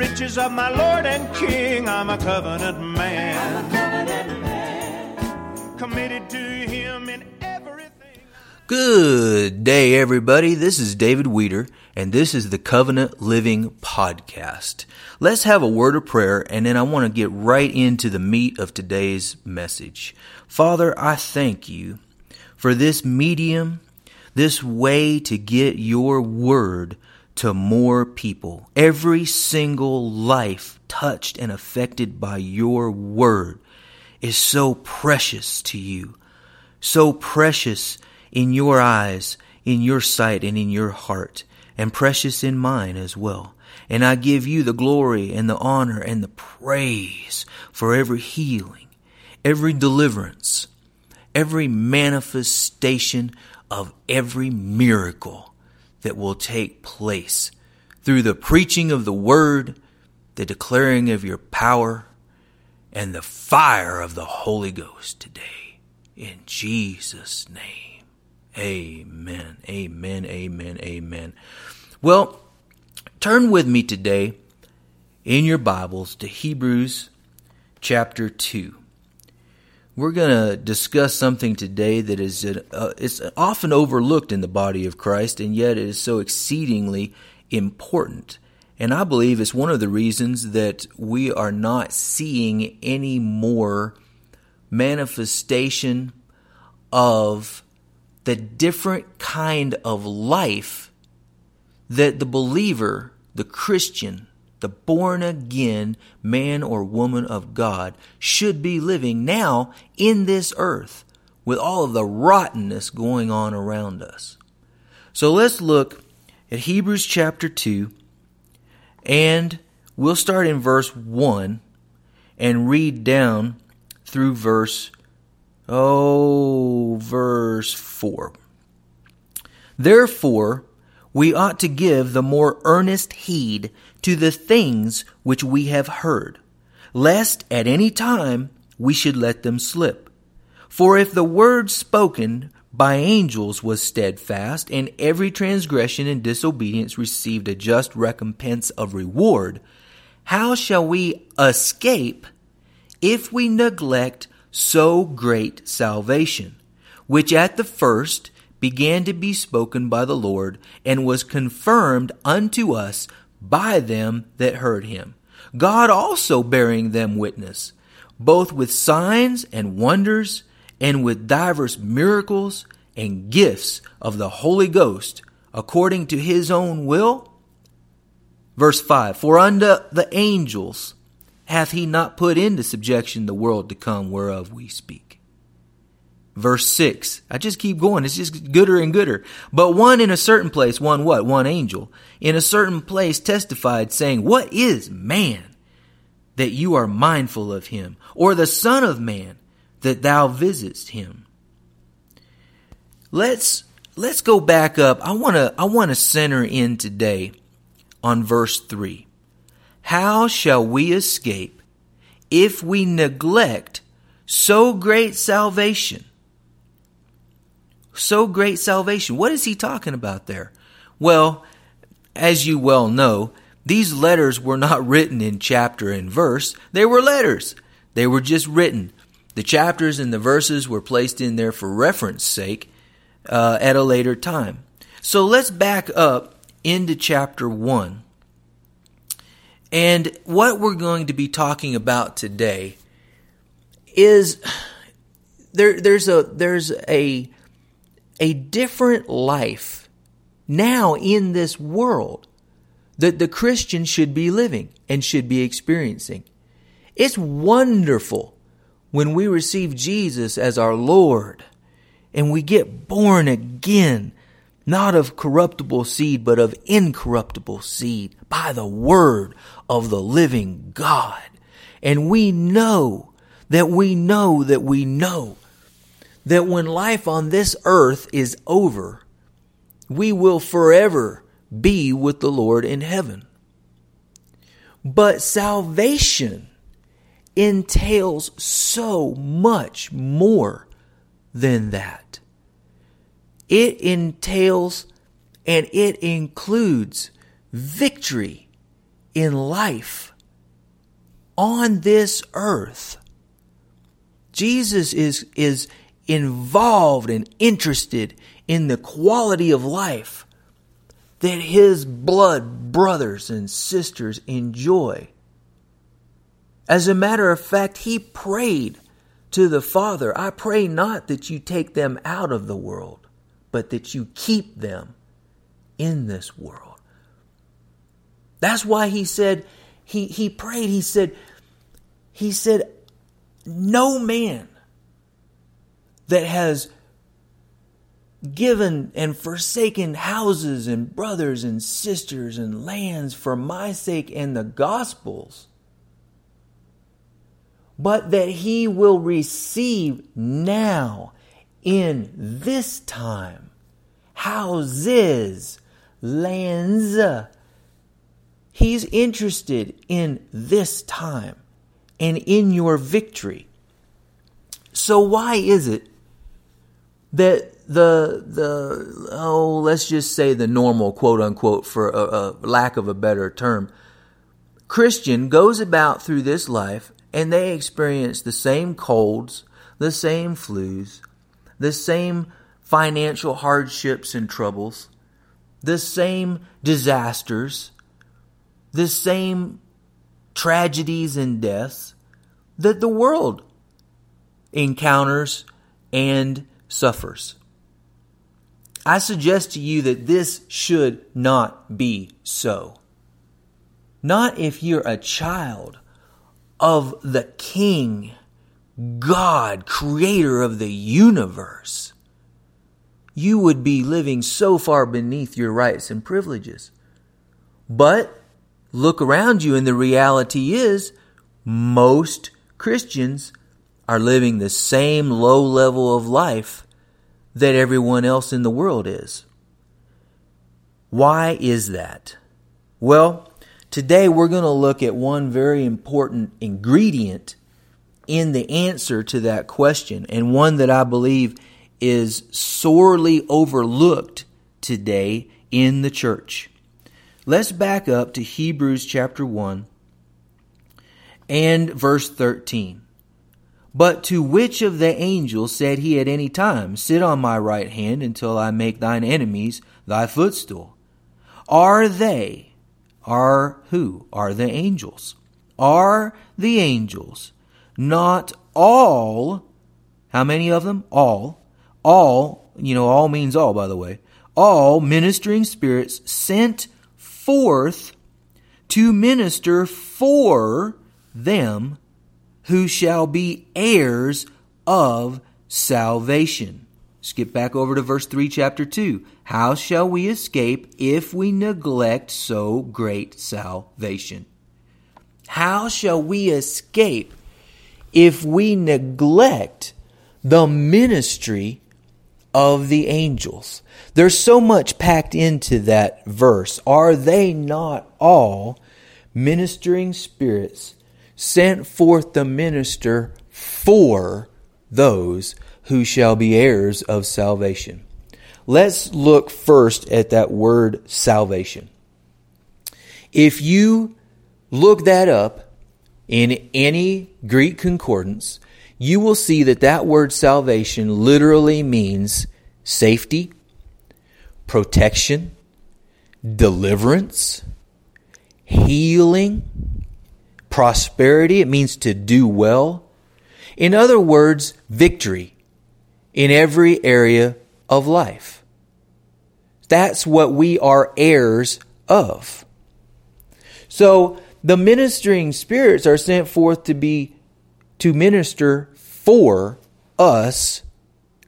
riches of my Lord and King. I'm a covenant man. I'm a covenant man. Committed to Him in everything. Good day, everybody. This is David Weeder, and this is the Covenant Living Podcast. Let's have a word of prayer, and then I want to get right into the meat of today's message. Father, I thank you for this medium, this way to get your word to more people. Every single life touched and affected by your word is so precious to you, so precious in your eyes, in your sight, and in your heart, and precious in mine as well. And I give you the glory and the honor and the praise for every healing, every deliverance, every manifestation of every miracle that will take place through the preaching of the word, the declaring of your power, and the fire of the Holy Ghost today. In Jesus' name. Amen. Amen. Amen. Amen. Well, turn with me today in your Bibles to Hebrews chapter 2 we're going to discuss something today that is uh, it's often overlooked in the body of Christ, and yet it is so exceedingly important. And I believe it's one of the reasons that we are not seeing any more manifestation of the different kind of life that the believer, the Christian, the born again man or woman of God should be living now in this earth with all of the rottenness going on around us. So let's look at Hebrews chapter 2 and we'll start in verse 1 and read down through verse oh verse 4. Therefore we ought to give the more earnest heed to the things which we have heard, lest at any time we should let them slip. For if the word spoken by angels was steadfast, and every transgression and disobedience received a just recompense of reward, how shall we escape if we neglect so great salvation, which at the first began to be spoken by the Lord, and was confirmed unto us by them that heard him. God also bearing them witness, both with signs and wonders, and with divers miracles and gifts of the Holy Ghost, according to his own will. Verse 5 For unto the angels hath he not put into subjection the world to come whereof we speak. Verse 6. I just keep going. It's just gooder and gooder. But one in a certain place, one what? One angel, in a certain place testified, saying, What is man that you are mindful of him? Or the Son of Man that thou visitest him? Let's let's go back up. I wanna I wanna center in today on verse 3. How shall we escape if we neglect so great salvation? So great salvation. What is he talking about there? Well, as you well know, these letters were not written in chapter and verse. They were letters. They were just written. The chapters and the verses were placed in there for reference sake uh, at a later time. So let's back up into chapter 1. And what we're going to be talking about today is there, there's a there's a a different life now in this world that the Christian should be living and should be experiencing. It's wonderful when we receive Jesus as our Lord and we get born again, not of corruptible seed, but of incorruptible seed by the word of the living God. And we know that we know that we know that when life on this earth is over, we will forever be with the Lord in heaven. But salvation entails so much more than that. It entails and it includes victory in life on this earth. Jesus is, is involved and interested in the quality of life that his blood brothers and sisters enjoy. As a matter of fact, he prayed to the Father, I pray not that you take them out of the world, but that you keep them in this world. That's why he said, he, he prayed, he said, he said, no man that has given and forsaken houses and brothers and sisters and lands for my sake and the gospel's, but that he will receive now in this time houses, lands. He's interested in this time and in your victory. So why is it that the the oh let's just say the normal quote unquote for a, a lack of a better term. Christian goes about through this life and they experience the same colds, the same flus, the same financial hardships and troubles, the same disasters, the same tragedies and deaths that the world encounters and suffers. I suggest to you that this should not be so. Not if you're a child of the King, God, creator of the universe. You would be living so far beneath your rights and privileges. But look around you, and the reality is most Christians are living the same low level of life that everyone else in the world is. Why is that? Well, today we're going to look at one very important ingredient in the answer to that question, and one that I believe is sorely overlooked today in the church. Let's back up to Hebrews chapter 1 and verse 13. But to which of the angels said he at any time, Sit on my right hand until I make thine enemies thy footstool? Are they, are who? Are the angels? Are the angels not all, how many of them? All, all, you know, all means all, by the way, all ministering spirits sent forth to minister for them who shall be heirs of salvation. Skip back over to verse 3, chapter 2. How shall we escape if we neglect so great salvation? How shall we escape if we neglect the ministry of the angels? There's so much packed into that verse. Are they not all ministering spirits sent forth the minister for those who shall be heirs of salvation. Let's look first at that word salvation. If you look that up in any Greek concordance, you will see that that word salvation literally means safety, protection, deliverance, healing, prosperity, it means to do well. In other words, victory in every area of life. That's what we are heirs of. So the ministering spirits are sent forth to be to minister for us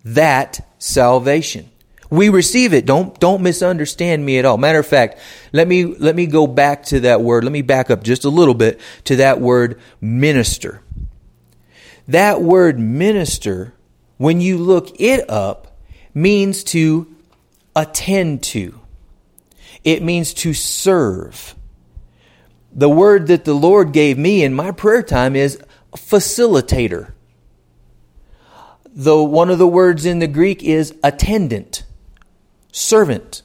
that salvation. We receive it. Don't don't misunderstand me at all. Matter of fact, let me let me go back to that word. Let me back up just a little bit to that word minister. That word minister, when you look it up, means to attend to. It means to serve. The word that the Lord gave me in my prayer time is facilitator. The one of the words in the Greek is attendant servant.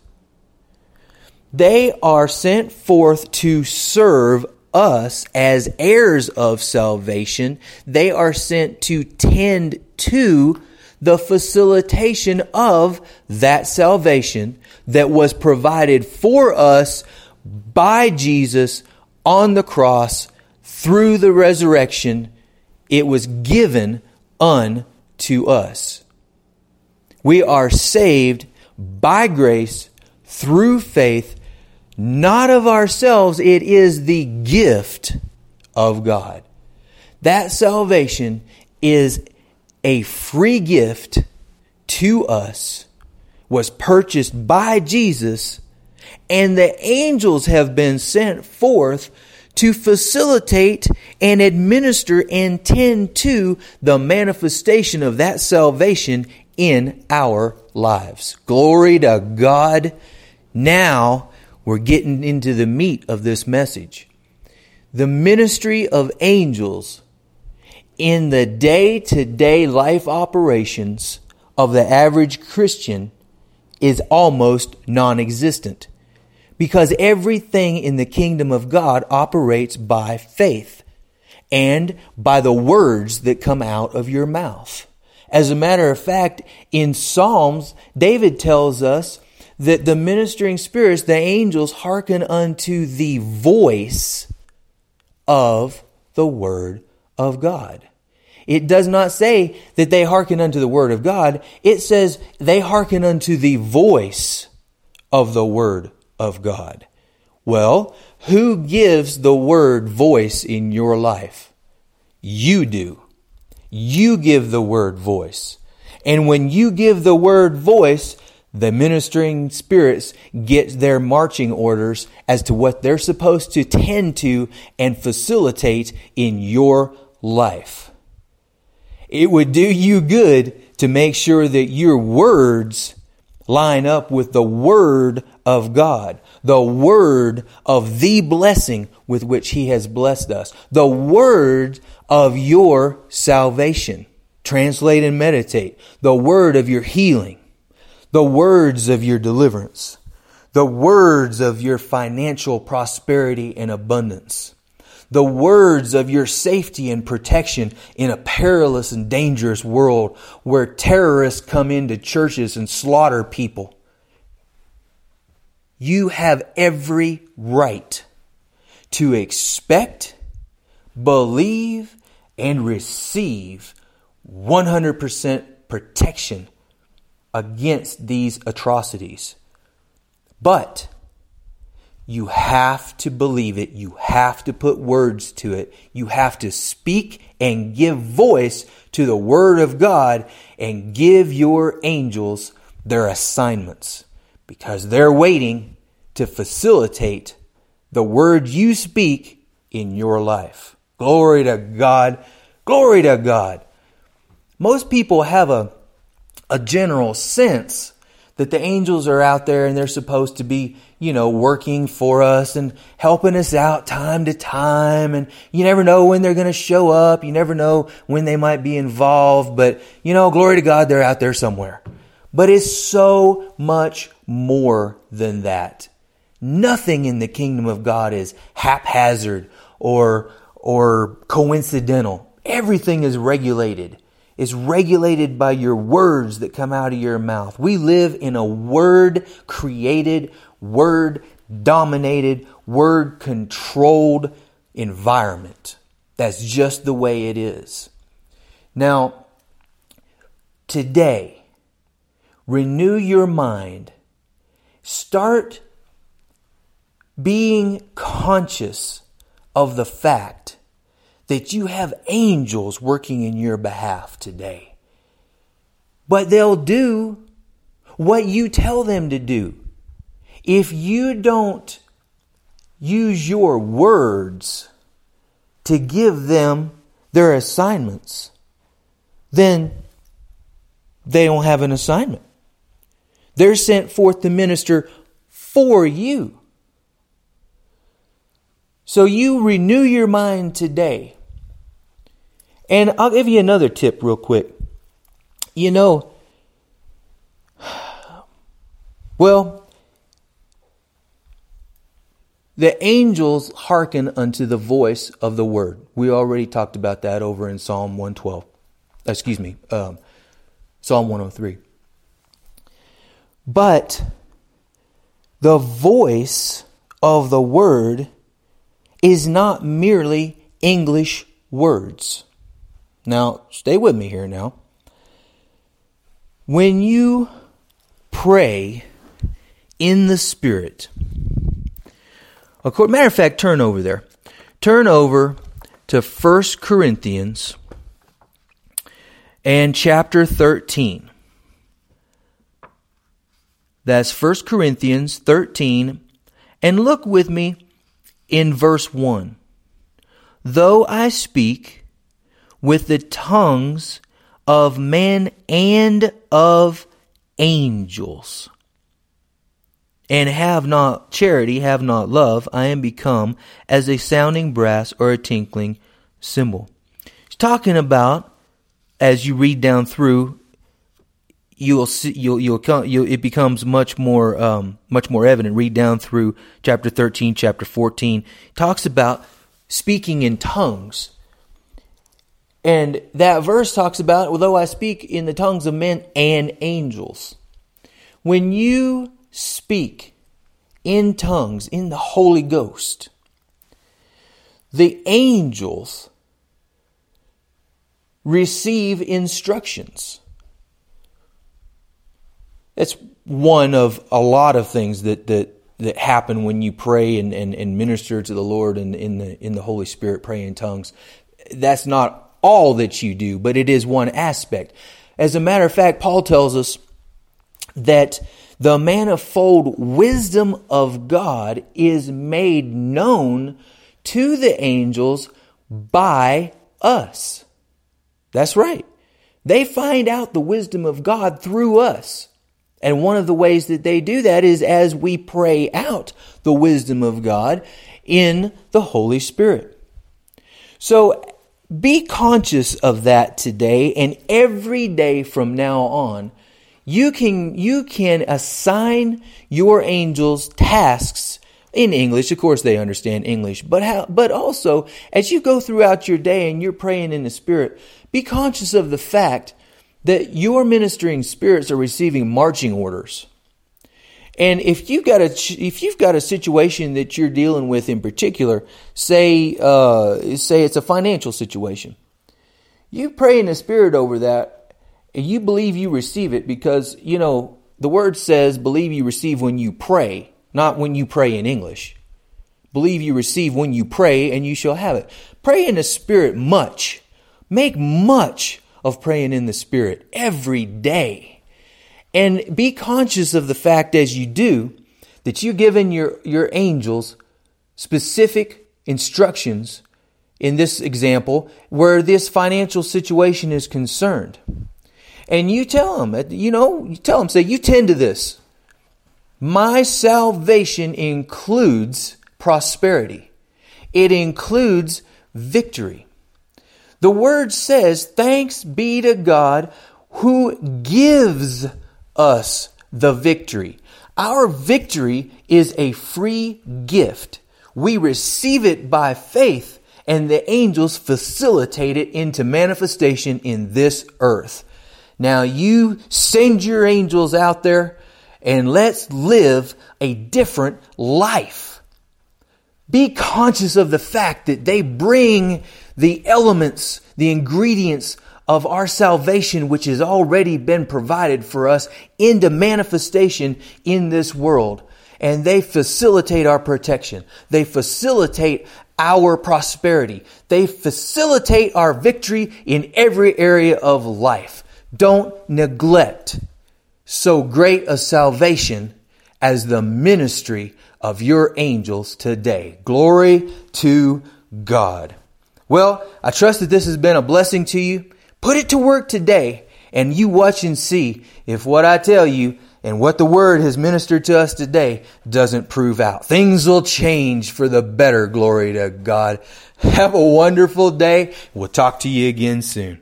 They are sent forth to serve us as heirs of salvation. They are sent to tend to the facilitation of that salvation that was provided for us by Jesus on the cross through the resurrection. It was given unto us. We are saved by grace through faith, not of ourselves. It is the gift of God. That salvation is a free gift to us, was purchased by Jesus, and the angels have been sent forth to facilitate and administer and tend to the manifestation of that salvation in our lives. Glory to God. Now we're getting into the meat of this message. The ministry of angels in the day to day life operations of the average Christian is almost non existent because everything in the kingdom of God operates by faith and by the words that come out of your mouth. As a matter of fact, in Psalms, David tells us that the ministering spirits, the angels, hearken unto the voice of the word of God. It does not say that they hearken unto the word of God. It says they hearken unto the voice of the word of God. Well, who gives the word voice in your life? You do. You give the word voice. And when you give the word voice, the ministering spirits get their marching orders as to what they're supposed to tend to and facilitate in your life. It would do you good to make sure that your words line up with the Word of God, the Word of the blessing with which He has blessed us, the Word of your salvation. Translate and meditate. The Word of your healing, the words of your deliverance, the words of your financial prosperity and abundance the words of your safety and protection in a perilous and dangerous world where terrorists come into churches and slaughter people. You have every right to expect, believe, and receive 100% protection against these atrocities. But you have to believe it. You have to put words to it. You have to speak and give voice to the Word of God and give your angels their assignments because they're waiting to facilitate the word you speak in your life. Glory to God. Glory to God. Most people have a, a general sense that the angels are out there and they're supposed to be, you know, working for us and helping us out time to time. And you never know when they're going to show up. You never know when they might be involved. But, you know, glory to God, they're out there somewhere. But it's so much more than that. Nothing in the kingdom of God is haphazard or, or coincidental. Everything is regulated is regulated by your words that come out of your mouth. We live in a word created, word dominated, word controlled environment. That's just the way it is. Now, today, renew your mind. Start being conscious of the fact that you have angels working in your behalf today. But they'll do what you tell them to do. If you don't use your words to give them their assignments, then they don't have an assignment. They're sent forth to minister for you. So you renew your mind today and I'll give you another tip real quick. You know, well, the angels hearken unto the voice of the word. We already talked about that over in Psalm 112. Excuse me, um, Psalm 103. But the voice of the word is not merely English words. Now, stay with me here now. When you pray in the Spirit, matter of fact, turn over there. Turn over to 1 Corinthians and chapter 13. That's 1 Corinthians 13. And look with me in verse 1. Though I speak with the tongues of men and of angels, and have not charity, have not love, I am become as a sounding brass or a tinkling cymbal. He's talking about, as you read down through, you'll see, you'll, you'll, come, you'll it becomes much more, um, much more evident. Read down through chapter 13, chapter 14. talks about speaking in tongues. And that verse talks about, although I speak in the tongues of men and angels. When you speak in tongues, in the Holy Ghost, the angels receive instructions. That's one of a lot of things that, that, that happen when you pray and, and, and minister to the Lord and in the, in the Holy Spirit, pray in tongues. That's not all that you do, but it is one aspect. As a matter of fact, Paul tells us that the manifold wisdom of God is made known to the angels by us. That's right. They find out the wisdom of God through us. And one of the ways that they do that is as we pray out the wisdom of God in the Holy Spirit. So be conscious of that today and every day from now on. You can, you can assign your angels tasks in English. Of course, they understand English, but how, but also as you go throughout your day and you're praying in the Spirit, be conscious of the fact that your ministering spirits are receiving marching orders. And if you've got a if you've got a situation that you're dealing with in particular, say uh, say it's a financial situation, you pray in the spirit over that, and you believe you receive it because you know the word says, "Believe you receive when you pray, not when you pray in English." Believe you receive when you pray, and you shall have it. Pray in the spirit much. Make much of praying in the Spirit every day. And be conscious of the fact as you do that you're giving your, your angels specific instructions in this example where this financial situation is concerned. And you tell them, uh, you know, you tell them, say, you tend to this. My salvation includes prosperity. It includes victory. The word says, Thanks be to God who gives us the victory. Our victory is a free gift. We receive it by faith, and the angels facilitate it into manifestation in this earth. Now you send your angels out there and let's live a different life. Be conscious of the fact that they bring the elements, the ingredients of our salvation, which has already been provided for us into manifestation in this world. And they facilitate our protection. They facilitate our prosperity. They facilitate our victory in every area of life. Don't neglect so great a salvation as the ministry of your angels today. Glory to God. Well, I trust that this has been a blessing to you. Put it to work today and you watch and see if what I tell you and what the word has ministered to us today doesn't prove out. Things will change for the better. Glory to God. Have a wonderful day. We'll talk to you again soon.